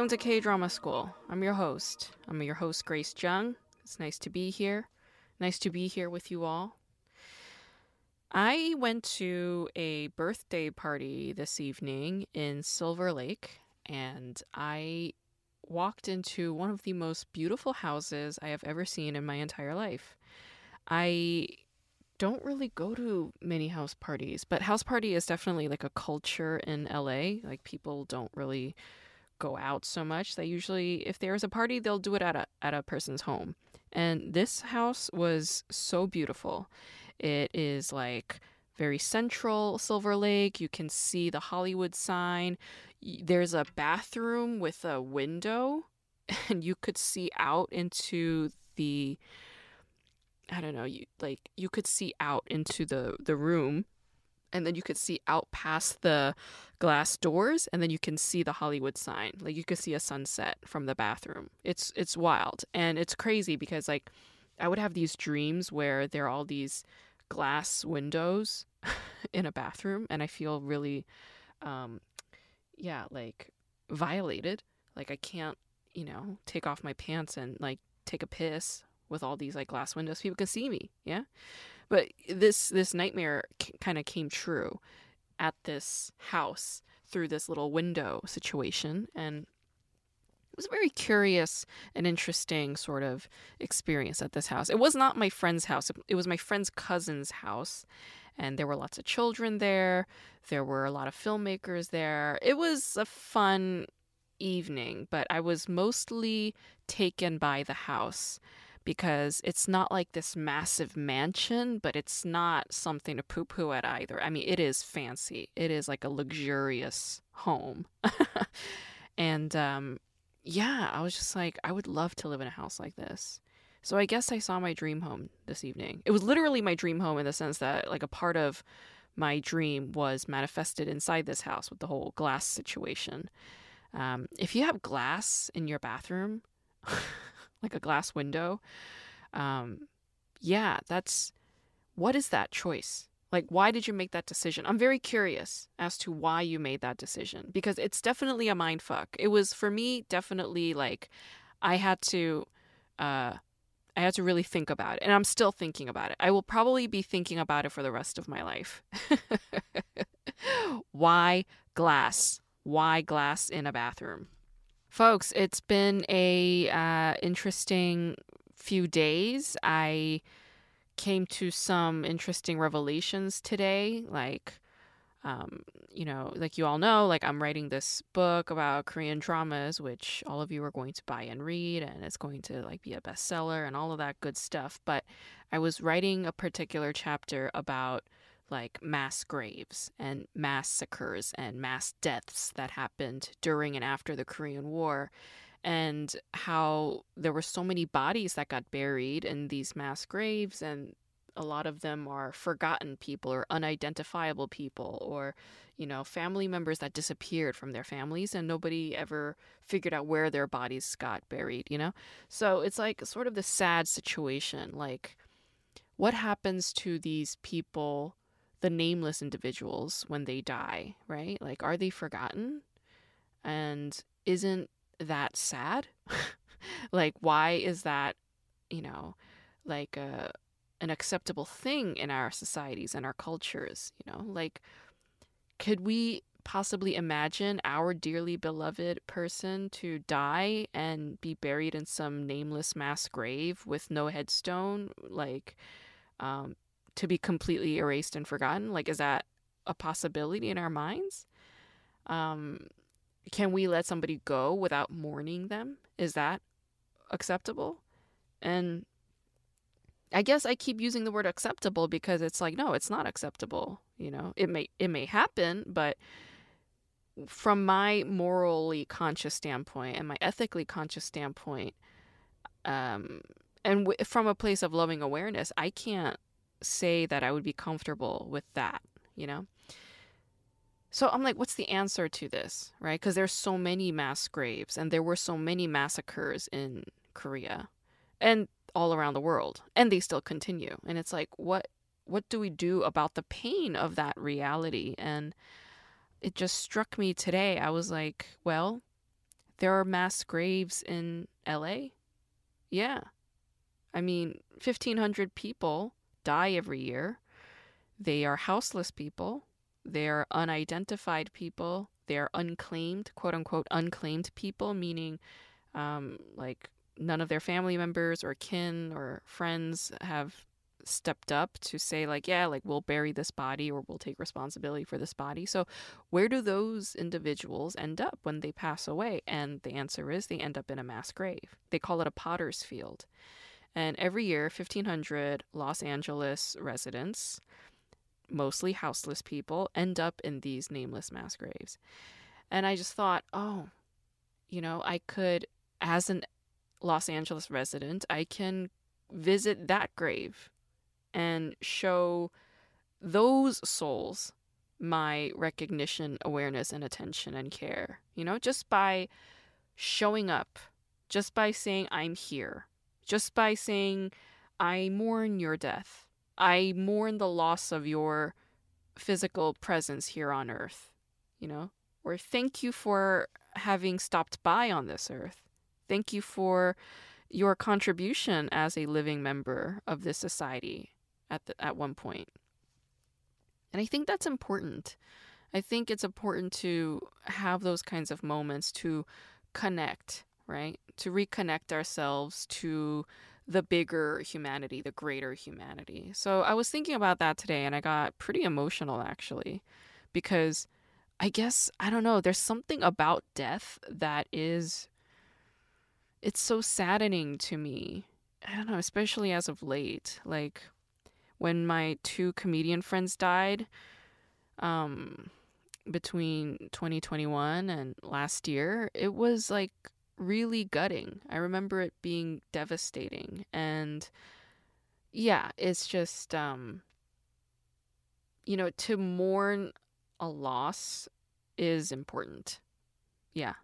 Welcome to K Drama School. I'm your host. I'm your host, Grace Jung. It's nice to be here. Nice to be here with you all. I went to a birthday party this evening in Silver Lake, and I walked into one of the most beautiful houses I have ever seen in my entire life. I don't really go to many house parties, but house party is definitely like a culture in LA. Like people don't really go out so much. They usually if there's a party, they'll do it at a at a person's home. And this house was so beautiful. It is like very central Silver Lake. You can see the Hollywood sign. There's a bathroom with a window and you could see out into the I don't know, you like you could see out into the the room and then you could see out past the glass doors and then you can see the Hollywood sign. Like you could see a sunset from the bathroom. It's it's wild and it's crazy because like I would have these dreams where there are all these glass windows in a bathroom and I feel really um yeah, like violated. Like I can't, you know, take off my pants and like take a piss with all these like glass windows. People can see me, yeah. But this this nightmare c- kind of came true at this house through this little window situation, and it was a very curious and interesting sort of experience at this house. It was not my friend's house; it was my friend's cousin's house, and there were lots of children there. There were a lot of filmmakers there. It was a fun evening, but I was mostly taken by the house because it's not like this massive mansion, but it's not something to poo poo at either. I mean, it is fancy, it is like a luxurious home. and um, yeah, I was just like, I would love to live in a house like this. So I guess I saw my dream home this evening. It was literally my dream home in the sense that, like, a part of my dream was manifested inside this house with the whole glass situation. Um, if you have glass in your bathroom, like a glass window, um, yeah, that's what is that choice? Like, why did you make that decision? I'm very curious as to why you made that decision because it's definitely a mind fuck. It was for me definitely like I had to, uh, I had to really think about it, and I'm still thinking about it. I will probably be thinking about it for the rest of my life. why glass? Why glass in a bathroom? Folks, it's been a uh, interesting few days. I came to some interesting revelations today. Like, um, you know, like you all know, like I'm writing this book about Korean dramas, which all of you are going to buy and read, and it's going to like be a bestseller and all of that good stuff. But I was writing a particular chapter about like mass graves and massacres and mass deaths that happened during and after the Korean War and how there were so many bodies that got buried in these mass graves and a lot of them are forgotten people or unidentifiable people or you know family members that disappeared from their families and nobody ever figured out where their bodies got buried you know? So it's like sort of the sad situation like what happens to these people the nameless individuals when they die, right? Like, are they forgotten? And isn't that sad? like, why is that, you know, like a, an acceptable thing in our societies and our cultures? You know, like, could we possibly imagine our dearly beloved person to die and be buried in some nameless mass grave with no headstone? Like, um, to be completely erased and forgotten? Like, is that a possibility in our minds? Um, can we let somebody go without mourning them? Is that acceptable? And I guess I keep using the word acceptable because it's like, no, it's not acceptable. You know, it may it may happen, but from my morally conscious standpoint and my ethically conscious standpoint, um, and w- from a place of loving awareness, I can't say that I would be comfortable with that, you know? So I'm like, what's the answer to this, right? Because there's so many mass graves and there were so many massacres in Korea and all around the world, and they still continue. And it's like, what what do we do about the pain of that reality? And it just struck me today. I was like, well, there are mass graves in LA. Yeah. I mean, 1,500 people die every year. They are houseless people. They are unidentified people. They are unclaimed, quote unquote, unclaimed people, meaning um, like none of their family members or kin or friends have stepped up to say like yeah like we'll bury this body or we'll take responsibility for this body so where do those individuals end up when they pass away and the answer is they end up in a mass grave they call it a potter's field and every year 1500 los angeles residents mostly houseless people end up in these nameless mass graves and i just thought oh you know i could as an los angeles resident i can visit that grave and show those souls my recognition, awareness, and attention and care. You know, just by showing up, just by saying, I'm here, just by saying, I mourn your death, I mourn the loss of your physical presence here on earth, you know, or thank you for having stopped by on this earth. Thank you for your contribution as a living member of this society at the, at one point. And I think that's important. I think it's important to have those kinds of moments to connect, right? To reconnect ourselves to the bigger humanity, the greater humanity. So I was thinking about that today and I got pretty emotional actually because I guess I don't know, there's something about death that is it's so saddening to me. I don't know, especially as of late. Like when my two comedian friends died um, between 2021 and last year, it was like really gutting. I remember it being devastating. And yeah, it's just, um, you know, to mourn a loss is important. Yeah,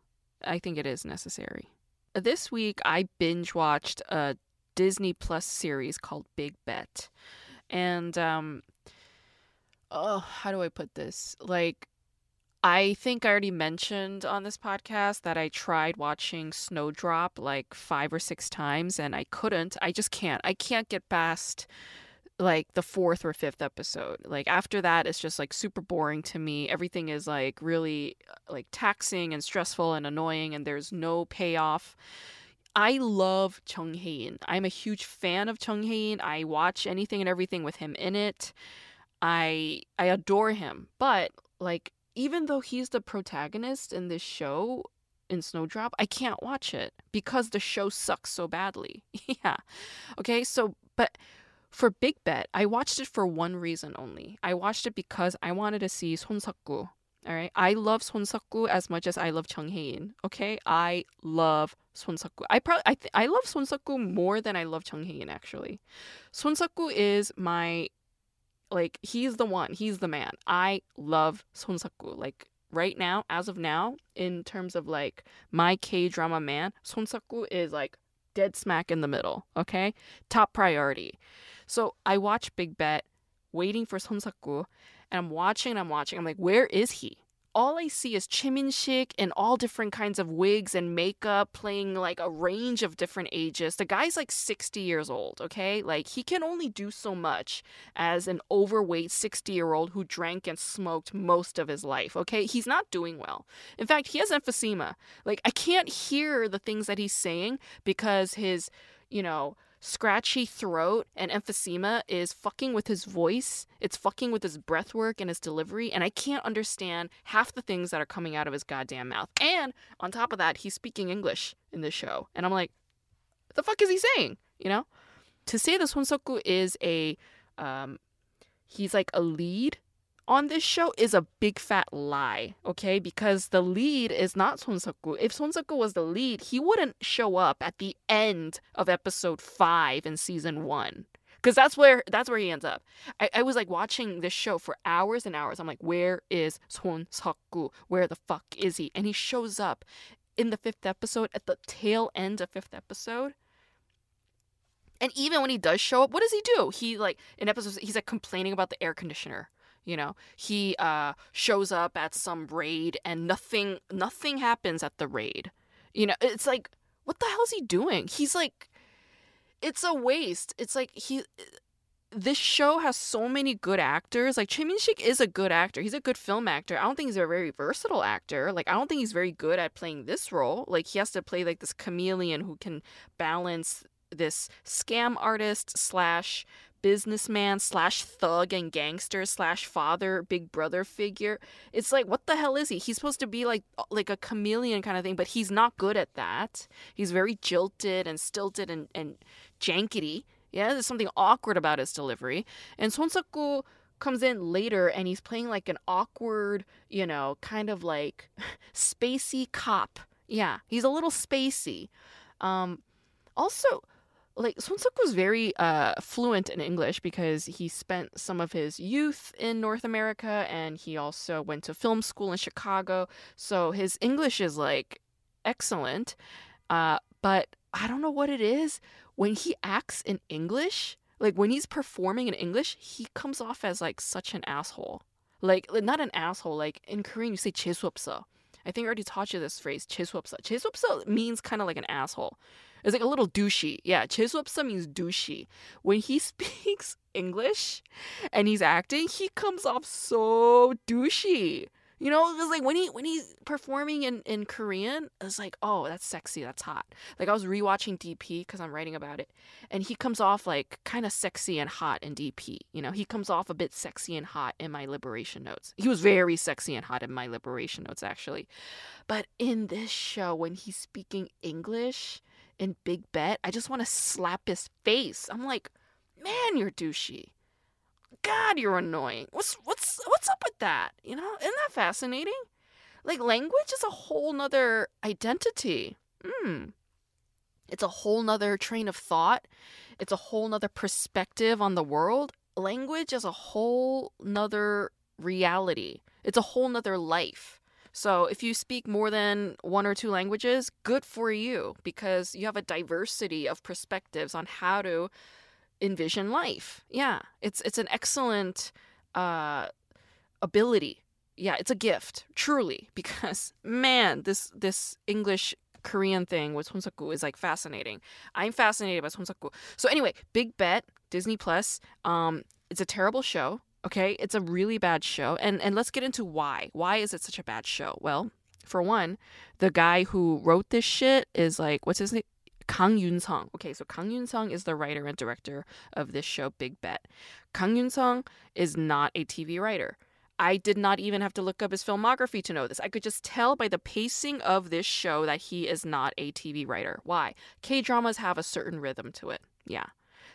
I think it is necessary. This week, I binge watched a Disney Plus series called Big Bet. And um oh, how do I put this? Like I think I already mentioned on this podcast that I tried watching Snowdrop like 5 or 6 times and I couldn't. I just can't. I can't get past like the fourth or fifth episode. Like after that it's just like super boring to me. Everything is like really uh, like taxing and stressful and annoying and there's no payoff. I love Chung Hae-in. I'm a huge fan of Chung Hae-in. I watch anything and everything with him in it. I I adore him. But like even though he's the protagonist in this show in Snowdrop, I can't watch it because the show sucks so badly. yeah. Okay, so but for Big Bet, I watched it for one reason only. I watched it because I wanted to see Son Suk-ku. All right. I love Son Suk-ku as much as I love Chung Hae-in. Okay. I love Son Suk-ku. I probably I th- I love Son Suk-ku more than I love Chung Hae-in actually. Son Suk-ku is my like he's the one. He's the man. I love Son Suk-ku. Like right now, as of now, in terms of like my K drama man, Son Suk-ku is like dead smack in the middle. Okay, top priority. So I watch Big Bet, waiting for Son Suk-ku, and I'm watching and I'm watching. I'm like, where is he? All I see is Choi Min-sik in all different kinds of wigs and makeup, playing like a range of different ages. The guy's like 60 years old, okay? Like he can only do so much as an overweight 60 year old who drank and smoked most of his life, okay? He's not doing well. In fact, he has emphysema. Like I can't hear the things that he's saying because his, you know, scratchy throat and emphysema is fucking with his voice. It's fucking with his breath work and his delivery. And I can't understand half the things that are coming out of his goddamn mouth. And on top of that, he's speaking English in this show. And I'm like, the fuck is he saying? You know? To say that Son Suk-ku is a, um, he's like a lead on this show is a big fat lie, okay? Because the lead is not Son Suk-ku. If Son Suk-ku was the lead, he wouldn't show up at the end of episode five in season one. Because that's where that's where he ends up. I, I was like watching this show for hours and hours. I'm like, where is Son Suk-ku? Where the fuck is he? And he shows up in the fifth episode at the tail end of fifth episode. And even when he does show up, what does he do? He like in episodes he's like complaining about the air conditioner you know he uh shows up at some raid and nothing nothing happens at the raid You know, it's like, what the hell is he doing? He's like, it's a waste. It's like he. This show has so many good actors. Like Choi Min-sik is a good actor. He's a good film actor. I don't think he's a very versatile actor. Like I don't think he's very good at playing this role. Like he has to play like this chameleon who can balance this scam artist slash businessman slash thug and gangster slash father big brother figure. It's like what the hell is he? He's supposed to be like like a chameleon kind of thing but he's not good at that. He's very jilted and stilted and, and jankety. Yeah there's something awkward about his delivery. And Son Suk comes in later and he's playing like an awkward you know kind of like spacey cop. Yeah he's a little spacey. Um also like Son Suk was very uh, fluent in English because he spent some of his youth in North America and he also went to film school in Chicago. So his English is like excellent. Uh, but I don't know what it is when he acts in English, like when he's performing in English, he comes off as like such an asshole. Like not an asshole, like in Korean you say 재수없어. I think I already taught you this phrase, 재수없어. 재수없어 means kind of like an asshole. It's like a little douchey. Yeah, Chiswapsa means douchey. When he speaks English and he's acting, he comes off so douchey. You know, it's like when he when he's performing in in Korean, it's like, oh, that's sexy, that's hot. Like I was rewatching DP because I'm writing about it, and he comes off like kind of sexy and hot in DP. You know, he comes off a bit sexy and hot in my Liberation Notes. He was very sexy and hot in my Liberation Notes actually, but in this show, when he's speaking English, in Big Bet, I just want to slap his face. I'm like, man, you're douchey. God, you're annoying. What's what's what's up with that? You know, isn't that fascinating? Like language is a whole nother identity. Hmm. It's a whole nother train of thought. It's a whole nother perspective on the world. Language is a whole nother reality. It's a whole nother life. So if you speak more than one or two languages, good for you because you have a diversity of perspectives on how to envision life. Yeah, it's it's an excellent uh, ability. Yeah, it's a gift, truly, because man, this this English Korean thing with Suk is like fascinating. I'm fascinated by Suk. So anyway, Big Bet, Disney Plus. Um, it's a terrible show. Okay, it's a really bad show, and and let's get into why. Why is it such a bad show? Well, for one, the guy who wrote this shit is like, what's his name? Kang Yoon-sung. Okay, so Kang Yoon-sung is the writer and director of this show, Big Bet. Kang Yoon-sung is not a TV writer. I did not even have to look up his filmography to know this. I could just tell by the pacing of this show that he is not a TV writer. Why? K dramas have a certain rhythm to it. Yeah.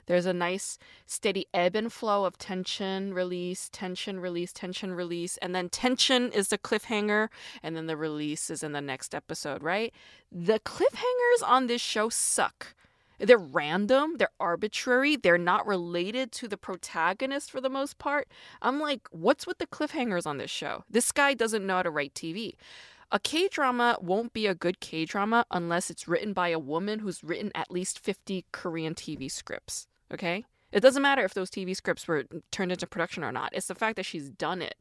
There's a nice steady ebb and flow of tension, release, tension, release, tension, release. And then tension is the cliffhanger, and then the release is in the next episode, right? The cliffhangers on this show suck. They're random, they're arbitrary, they're not related to the protagonist for the most part. I'm like, what's with the cliffhangers on this show? This guy doesn't know how to write TV. A K drama won't be a good K drama unless it's written by a woman who's written at least 50 Korean TV scripts. Okay? It doesn't matter if those TV scripts were turned into production or not. It's the fact that she's done it.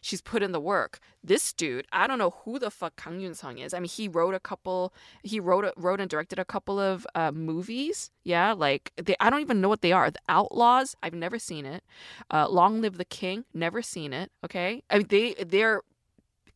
She's put in the work. This dude, I don't know who the fuck Kang Yoon-sung is. I mean, he wrote a couple. He wrote wrote and directed a couple of uh, movies. Yeah, like they, I don't even know what they are. The Outlaws, I've never seen it. Uh, Long Live the King, never seen it. Okay, I mean they they're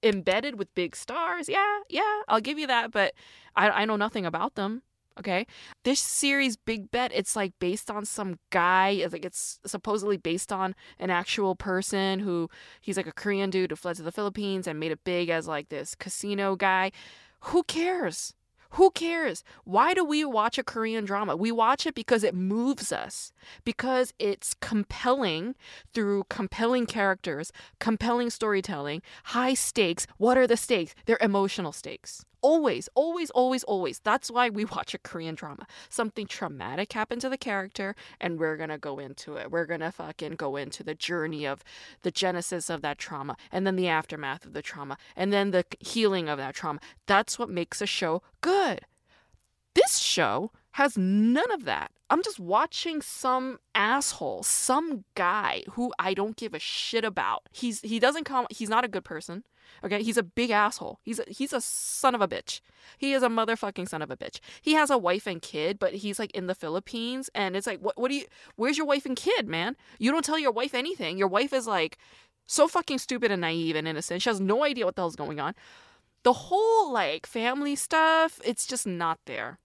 embedded with big stars. Yeah, yeah, I'll give you that. But I I know nothing about them. Okay. This series, Big Bet, it's like based on some guy. It's like it's supposedly based on an actual person who he's like a Korean dude who fled to the Philippines and made it big as like this casino guy. Who cares? Who cares? Why do we watch a Korean drama? We watch it because it moves us, because it's compelling through compelling characters, compelling storytelling, high stakes. What are the stakes? They're emotional stakes. Always, always, always, always. That's why we watch a Korean drama. Something traumatic happened to the character, and we're gonna go into it. We're gonna fucking go into the journey of the genesis of that trauma, and then the aftermath of the trauma, and then the healing of that trauma. That's what makes a show good. This show has none of that. I'm just watching some asshole, some guy who I don't give a shit about. He's he doesn't come he's not a good person. Okay, he's a big asshole. He's a, he's a son of a bitch. He is a motherfucking son of a bitch. He has a wife and kid, but he's like in the Philippines, and it's like, what what do you? Where's your wife and kid, man? You don't tell your wife anything. Your wife is like so fucking stupid and naive and innocent. She has no idea what the hell's going on. The whole like family stuff, it's just not there.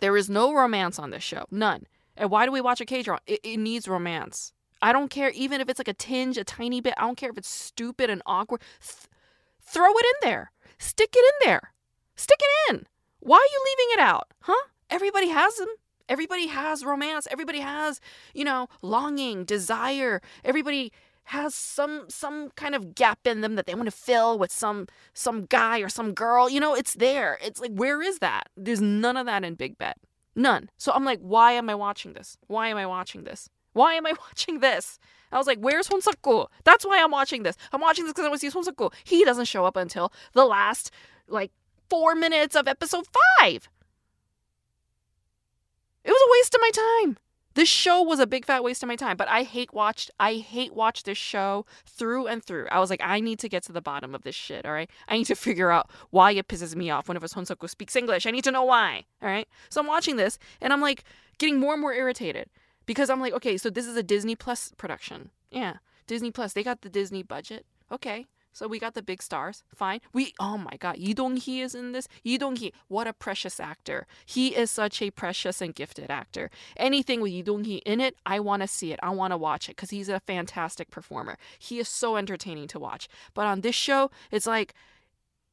There is no romance on this show, none. And why do we watch a K drama? It, it needs romance. I don't care, even if it's like a tinge, a tiny bit. I don't care if it's stupid and awkward. Th- throw it in there. Stick it in there. Stick it in. Why are you leaving it out? Huh? Everybody has them. Everybody has romance. Everybody has, you know, longing, desire. Everybody has some some kind of gap in them that they want to fill with some some guy or some girl. You know, it's there. It's like where is that? There's none of that in Big Bet. None. So I'm like, why am I watching this? Why am I watching this? Why am I watching this? I was like, where's Son Suk-ku? That's why I'm watching this. I'm watching this because I want to see Son Suk-ku. He doesn't show up until the last, like, four minutes of episode five. It was a waste of my time. This show was a big fat waste of my time, but I hate watched I hate watch this show through and through. I was like, I need to get to the bottom of this shit, all right? I need to figure out why it pisses me off whenever Son Suk-ku speaks English. I need to know why. All right. So I'm watching this and I'm like getting more and more irritated because I'm like, okay, so this is a Disney Plus production. Yeah. Disney Plus. They got the Disney budget. Okay. So we got the big stars. Fine. We oh my god, Lee Dong-hwi is in this. Lee Dong-hwi, what a precious actor. He is such a precious and gifted actor. Anything with Lee Dong-hwi in it, I want to see it. I want to watch it cuz he's a fantastic performer. He is so entertaining to watch. But on this show, it's like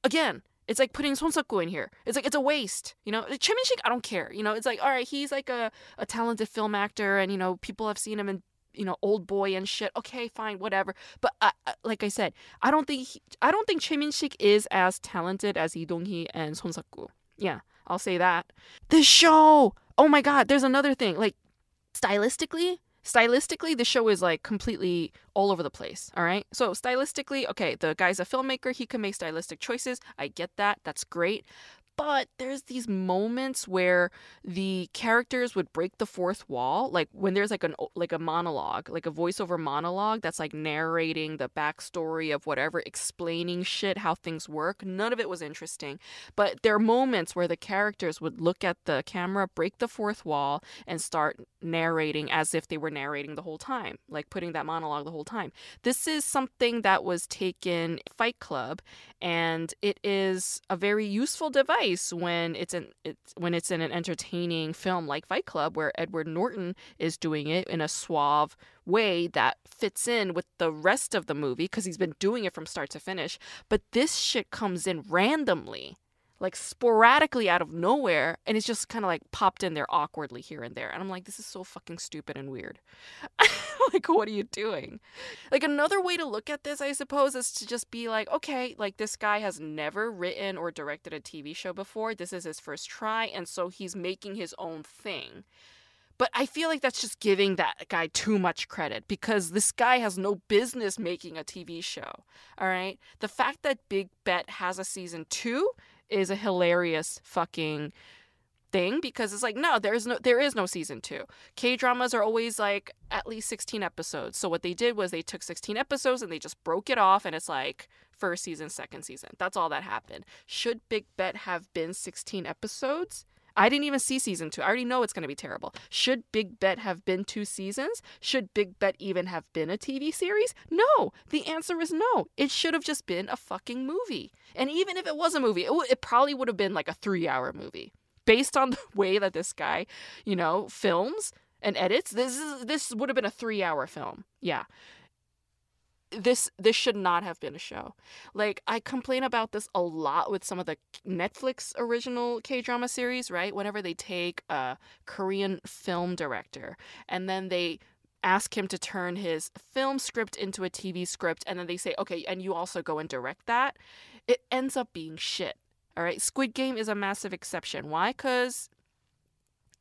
again, it's like putting Son Suk-ku in here. It's like it's a waste. You know, Choi Min-sik, I don't care. You know, it's like all right, he's like a, a talented film actor, and you know, people have seen him in you know old boy and shit. Okay, fine, whatever. But uh, uh, like I said, I don't think he, I don't think Choi Min-sik is as talented as Lee Dong-hwi and Son Suk-ku. Yeah, I'll say that. This show. Oh my God, there's another thing. Like stylistically, stylistically the show is like completely all over the place all right? So stylistically okay the guy's a filmmaker he can make stylistic choices. I get that. That's great but there's these moments where the characters would break the fourth wall like when there's like an like a monologue like a voiceover monologue that's like narrating the backstory of whatever explaining shit how things work none of it was interesting. But there are moments where the characters would look at the camera break the fourth wall and start narrating as if they were narrating the whole time like putting that monologue the whole time. This is something that was taken fight club and it is a very useful device when it's an it's when it's in an entertaining film like Fight Club where Edward Norton is doing it in a suave way that fits in with the rest of the movie because he's been doing it from start to finish. But this shit comes in randomly like sporadically out of nowhere and it's just kind of like popped in there awkwardly here and there and i'm like this is so fucking stupid and weird like what are you doing like another way to look at this i suppose is to just be like okay like this guy has never written or directed a tv show before this is his first try and so he's making his own thing but I feel like that's just giving that guy too much credit because this guy has no business making a TV show. All right. The fact that Big Bet has a season two is a hilarious fucking thing because it's like no there is no there is no season 2. K-dramas are always like at least 16 episodes. So what they did was they took 16 episodes and they just broke it off and it's like first season, second season. That's all that happened. Should Big Bet have been 16 episodes? I didn't even see season two. I already know it's going to be terrible. Should Big Bet have been two seasons? Should Big Bet even have been a TV series? No. The answer is no. It should have just been a fucking movie. And even if it was a movie, it, w- it probably would have been like a three hour movie. Based on the way that this guy, you know, films and edits, this is this would have been a three hour film. Yeah this this should not have been a show. Like I complain about this a lot with some of the Netflix original K-drama series, right? Whenever they take a Korean film director and then they ask him to turn his film script into a TV script and then they say, "Okay, and you also go and direct that." It ends up being shit. All right, Squid Game is a massive exception. Why? Cuz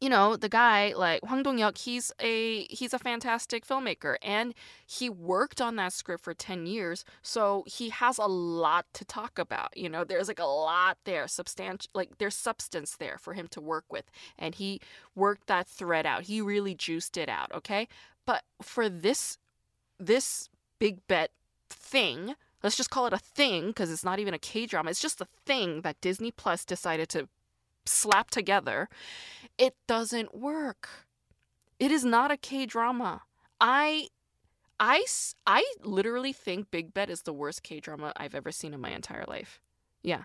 you know the guy like Hwang Dong-hyuk he's a he's a fantastic filmmaker and he worked on that script for 10 years so he has a lot to talk about you know there's like a lot there substantial like there's substance there for him to work with and he worked that thread out he really juiced it out okay but for this this big bet thing let's just call it a thing because it's not even a K drama. It's just a thing that Disney Plus decided to slap together. It doesn't work. It is not a K drama. I I I literally think Big Bet is the worst K drama I've ever seen in my entire life. Yeah.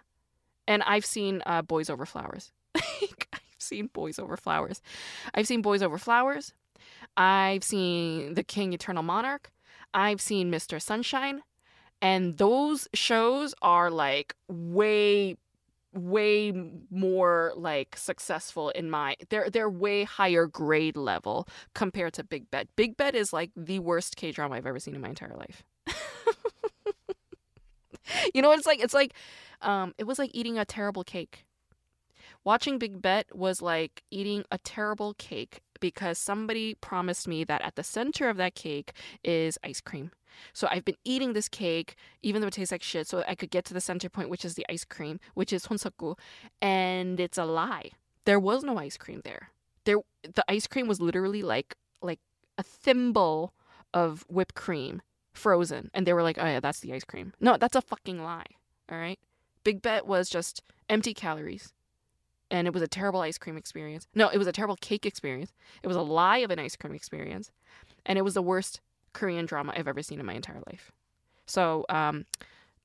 And I've seen uh, Boys Over Flowers. I've seen Boys Over Flowers. I've seen Boys Over Flowers. I've seen The King Eternal Monarch. I've seen Mr. Sunshine. And those shows are like way way more like successful in my they're they're way higher grade level compared to Big Bet. Big Bet is like the worst K drama I've ever seen in my entire life. you know, it's like it's like um it was like eating a terrible cake. Watching Big Bet was like eating a terrible cake because somebody promised me that at the center of that cake is ice cream. So I've been eating this cake, even though it tastes like shit, so I could get to the center point, which is the ice cream, which is Son Suk-ku, and it's a lie. There was no ice cream there. There, the ice cream was literally like like a thimble of whipped cream, frozen, and they were like, "Oh yeah, that's the ice cream." No, that's a fucking lie. All right, Big Bet was just empty calories and it was a terrible ice cream experience. No, it was a terrible cake experience. It was a lie of an ice cream experience, and it was the worst Korean drama I've ever seen in my entire life. So, um,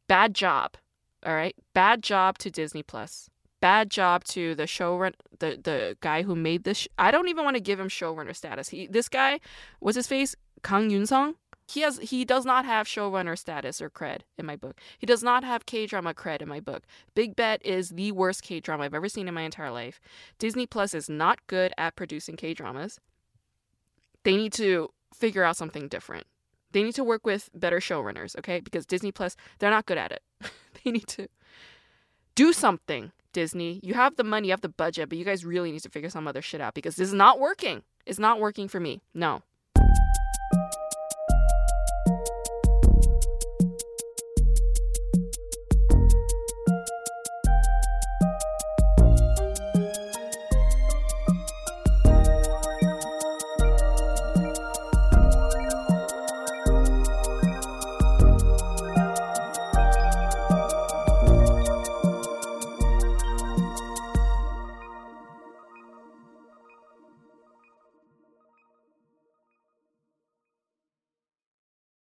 bad job. All right, bad job to Disney Plus. Bad job to the showrun, the the guy who made this. Sh- I don't even want to give him showrunner status. He, this guy, what's his face? Kang Yoon-sung. He has he does not have showrunner status or cred in my book. He does not have K drama cred in my book. Big Bet is the worst K drama I've ever seen in my entire life. Disney Plus is not good at producing K dramas. They need to figure out something different. They need to work with better showrunners, okay? Because Disney Plus, they're not good at it. they need to do something, Disney. You have the money, you have the budget, but you guys really need to figure some other shit out because this is not working. It's not working for me. No,